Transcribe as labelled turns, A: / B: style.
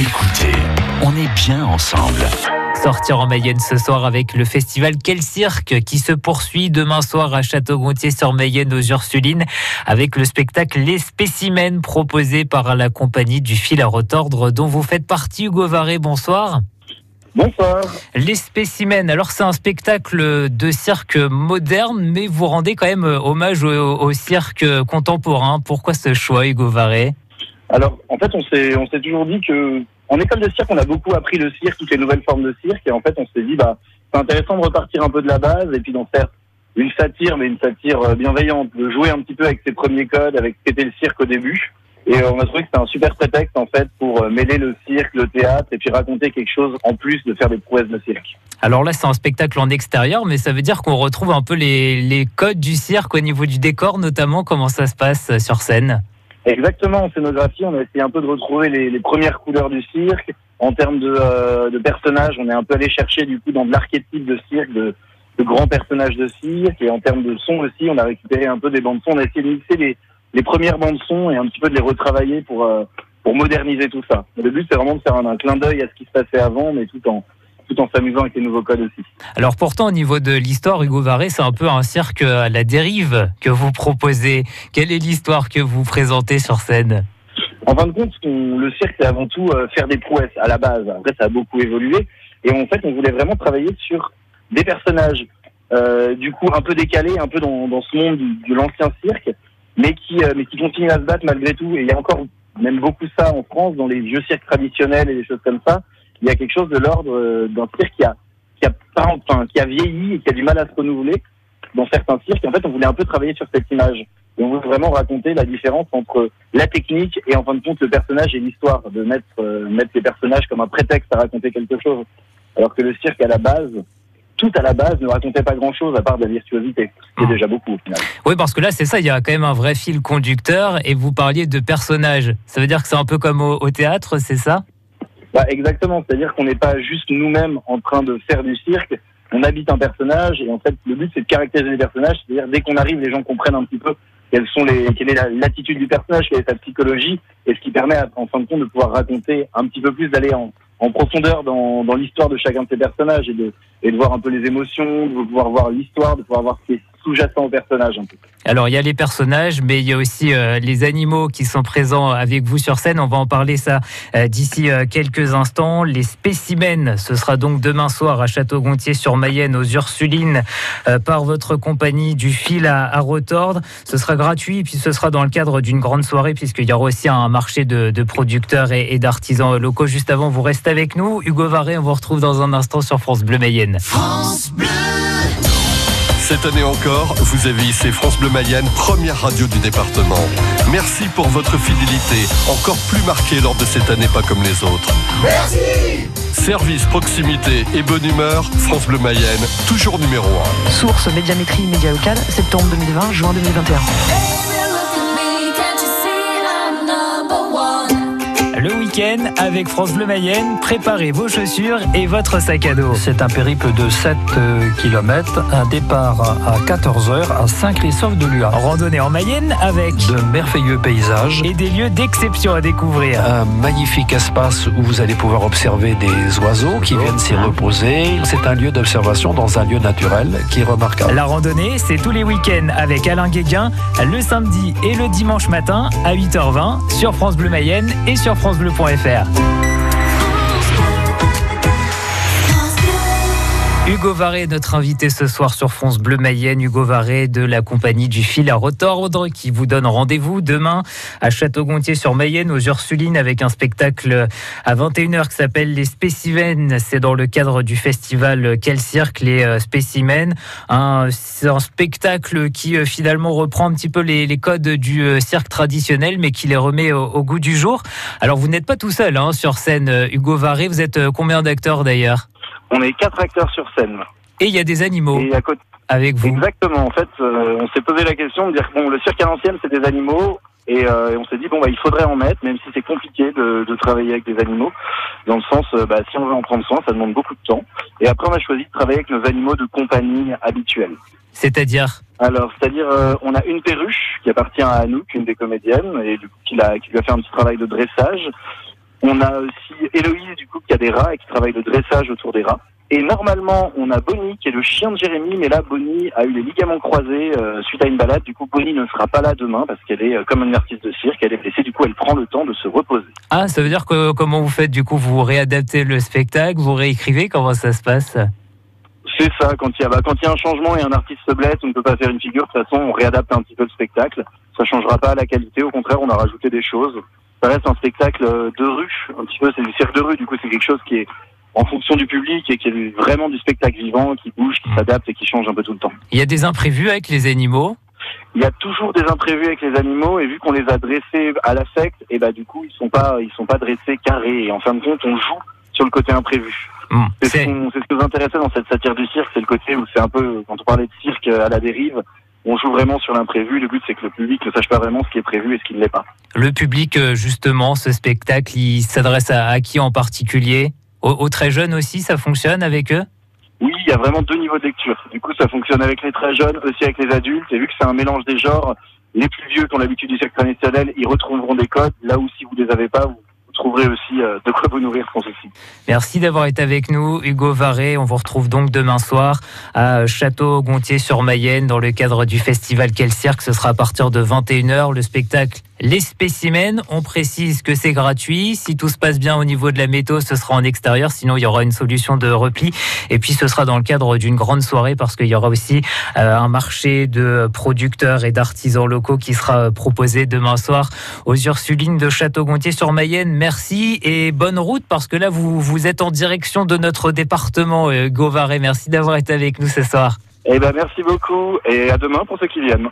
A: Écoutez, on est bien ensemble.
B: Sortir en Mayenne ce soir avec le festival Quel Cirque qui se poursuit demain soir à Château-Gontier-sur-Mayenne aux Ursulines avec le spectacle Les Spécimens proposé par la compagnie du fil à retordre dont vous faites partie Hugo Varé. Bonsoir.
C: Bonsoir.
B: Les spécimens, alors c'est un spectacle de cirque moderne, mais vous rendez quand même hommage au, cirque contemporain. Pourquoi ce choix, Hugo Varé?
C: Alors, en fait, on s'est, on s'est toujours dit que, en école de cirque, on a beaucoup appris le cirque, toutes les nouvelles formes de cirque, et en fait, on s'est dit, bah, c'est intéressant de repartir un peu de la base, et puis d'en faire une satire, mais une satire euh, bienveillante, de jouer un petit peu avec ses premiers codes, avec ce qu'était le cirque au début. Et euh, on a trouvé que c'était un super prétexte en fait pour euh, mêler le cirque, le théâtre et puis raconter quelque chose en plus de faire des prouesses de cirque.
B: Alors là, c'est un spectacle en extérieur, mais ça veut dire qu'on retrouve un peu les, les, codes du cirque au niveau du décor, notamment comment ça se passe sur scène?
C: Exactement, en scénographie, on a essayé un peu de retrouver les, les premières couleurs du cirque. En termes de, euh, de, personnages, on est un peu allé chercher du coup dans de l'archétype de cirque, de, de, grands personnages de cirque. Et en termes de son aussi, on a récupéré un peu des bandes son. On a essayé de mixer les, les premières bandes son et un petit peu de les retravailler pour euh, pour moderniser tout ça. Le but c'est vraiment de faire un, clin d'œil à ce qui se passait avant, mais tout en tout en s'amusant avec les nouveaux codes aussi.
B: Alors pourtant, au niveau de l'histoire, Hugo Varé, c'est un peu un cirque à la dérive que vous proposez. Quelle est l'histoire que vous présentez sur scène?
C: En fin de compte, le cirque, c'est avant tout euh, faire des prouesses à la base. Après, ça a beaucoup évolué. Et en fait, on voulait vraiment travailler sur des personnages, euh, du coup, un peu décalés, un peu dans, dans ce monde de l'ancien cirque, mais qui, euh, mais qui continuent à se battre malgré tout. Et il y a encore même beaucoup ça en France, dans les vieux cirques traditionnels et des choses comme ça. Il y a quelque chose de l'ordre euh, d'un cirque qui a, qui a enfin, qui a vieilli et qui a du mal à se renouveler dans certains cirques. En fait, on voulait un peu travailler sur cette image. Et on voulait vraiment raconter la différence entre la technique et en fin de compte le personnage et l'histoire, de mettre, euh, mettre les personnages comme un prétexte à raconter quelque chose. Alors que le cirque, à la base, tout à la base ne racontait pas grand-chose à part de la virtuosité, qui est ah. déjà beaucoup au final.
B: Oui, parce que là, c'est ça, il y a quand même un vrai fil conducteur et vous parliez de personnages. Ça veut dire que c'est un peu comme au, théâtre, c'est ça?
C: Bah, Exactement, c'est-à-dire qu'on n'est pas juste nous-mêmes en train de faire du cirque, on habite un personnage et en fait, le but c'est de caractériser les personnages, c'est-à-dire dès qu'on arrive, les gens comprennent un petit peu quelles sont les, quelle est l'attitude du personnage, quelle est sa psychologie, et ce qui permet en fin de compte de pouvoir raconter un petit peu plus, d'aller en, en profondeur dans, dans l'histoire de chacun de ces personnages et de, et de voir un peu les émotions, de pouvoir voir l'histoire, de pouvoir voir ce qui est sous-jacent au personnage un peu.
B: Alors il y a les personnages, mais il y a aussi euh, les animaux qui sont présents avec vous sur scène. On va en parler ça euh, d'ici euh, quelques instants. Les spécimens, ce sera donc demain soir à Château-Gontier sur Mayenne aux Ursulines par votre compagnie du fil à, à, retordre. Ce sera gratuit, puis ce sera dans le cadre d'une grande soirée puisqu'il y aura aussi un marché de, de producteurs et, et d'artisans locaux. Juste avant, vous restez avec nous. Hugo Varé, on vous retrouve dans un instant sur France Bleu Mayenne.
A: France Bleu
D: cette année encore, vous avez hissé France Bleu Mayenne, première radio du département. Merci pour votre fidélité, encore plus marquée lors de cette année pas comme les autres.
A: Merci
D: Service, proximité et bonne humeur, France Bleu Mayenne, toujours numéro 1.
E: Source médiamétrie média local, septembre 2020, juin 2021.
B: Week-end avec France Bleu Mayenne, préparez vos chaussures et votre sac à dos.
F: C'est un périple de 7 euh, km, un départ à 14h à Saint-Christophe-de-Lua.
B: Randonnée en Mayenne avec
F: de merveilleux paysages
B: et des lieux d'exception à découvrir.
F: Un magnifique espace où vous allez pouvoir observer des oiseaux qui viennent s'y reposer. C'est un lieu d'observation dans un lieu naturel qui est remarquable.
B: La randonnée, c'est tous les week-ends avec Alain Guéguin, le samedi et le dimanche matin à 8h20 sur France Bleu Mayenne et sur France francebleu.fr. Hugo Varé, notre invité ce soir sur France Bleu Mayenne. Hugo Varé de la compagnie du fil à retordre qui vous donne rendez-vous demain à Château-Gontier sur Mayenne aux Ursulines avec un spectacle à 21h qui s'appelle Les Spécimens. C'est dans le cadre du festival Quel Cirque les euh, Spécimens. C'est un spectacle qui euh, finalement reprend un petit peu les, codes du euh, cirque traditionnel mais qui les remet au, goût du jour. Alors vous n'êtes pas tout seul hein, sur scène, Hugo Varé. Vous êtes combien d'acteurs d'ailleurs?
C: On est quatre acteurs sur scène.
B: Et il y a des animaux avec vous.
C: Exactement. En fait, euh, on s'est posé la question de dire bon, le cirque à l'ancienne, c'est des animaux. Et, euh, on s'est dit bon bah il faudrait en mettre, même si c'est compliqué de, travailler avec des animaux, dans le sens euh, bah, si on veut en prendre soin, ça demande beaucoup de temps. Et après on a choisi de travailler avec nos animaux de compagnie habituels.
B: C'est-à-dire
C: Alors, c'est-à-dire on a une perruche qui appartient à Anouk, une des comédiennes, et du coup qui, a, qui lui a fait un petit travail de dressage. On a aussi Héloïse, du coup, qui a des rats et qui travaille le dressage autour des rats. Et normalement, on a Bonnie, qui est le chien de Jérémy, mais là, Bonnie a eu les ligaments croisés euh, suite à une balade. Du coup, Bonnie ne sera pas là demain parce qu'elle est euh, comme une artiste de cirque, elle est blessée. Du coup, elle prend le temps de se reposer.
B: Ah, ça veut dire que comment vous faites? Du coup Vous réadaptez le spectacle, vous réécrivez? Comment ça se passe?
C: C'est ça, quand il, y a, bah, quand il y a un changement et un artiste se blesse, on ne peut pas faire une figure. De toute façon, on réadapte un petit peu le spectacle. Ça changera pas la qualité, au contraire, on a rajouté des choses. Ça reste un spectacle euh, de rue, un petit peu, c'est du cirque de rue. Du coup, c'est quelque chose qui est en fonction du public et qui est vraiment du spectacle vivant, qui bouge, qui
B: Mm.
C: s'adapte et qui change un peu tout le temps.
B: Il y a des imprévus avec les animaux?
C: Il y a toujours des imprévus avec les animaux et vu qu'on les a dressés à la secte, et bah du coup ils sont pas ils sont pas dressés carrés. Et en fin de compte, on joue sur le côté imprévu.
B: Hmm,
C: C'est ce, ce qui nous intéressait dans cette satire du cirque, c'est le côté où c'est un peu quand on parlait de cirque à la dérive, on joue vraiment sur l'imprévu. Le but c'est que le public ne sache pas vraiment ce qui est prévu et ce qui ne l'est pas.
B: Le public, euh, justement, ce spectacle, il s'adresse à, à qui en particulier? Aux, aux très jeunes aussi, ça fonctionne avec eux?
C: Oui, il y a vraiment deux niveaux de lecture. Du coup, ça fonctionne avec les très jeunes, aussi avec les adultes. Et vu que c'est un mélange des genres, les plus vieux qui ont l'habitude du cirque traditionnel, ils retrouveront des codes. Là où si vous les avez pas, vous trouverez aussi euh, de quoi vous nourrir sans souci.
B: Merci d'avoir été avec nous, Hugo Varé. On vous retrouve donc demain soir à Château-Gontier-sur-Mayenne dans le cadre du festival Quel Cirque. Ce sera à partir de 21h. Le spectacle Les Spécimens. On précise que c'est gratuit. Si tout se passe bien au niveau de la météo, ce sera en extérieur. Sinon, il y aura une solution de repli. Et puis, ce sera dans le cadre d'une grande soirée parce qu'il y aura aussi euh, un marché de producteurs et d'artisans locaux qui sera euh, proposé demain soir aux Ursulines de Château-Gontier-sur-Mayenne. Merci et bonne route parce que là, vous, vous êtes en direction de notre département, euh. Merci d'avoir été avec nous ce soir.
C: Eh ben, merci beaucoup et à demain pour ceux qui viennent.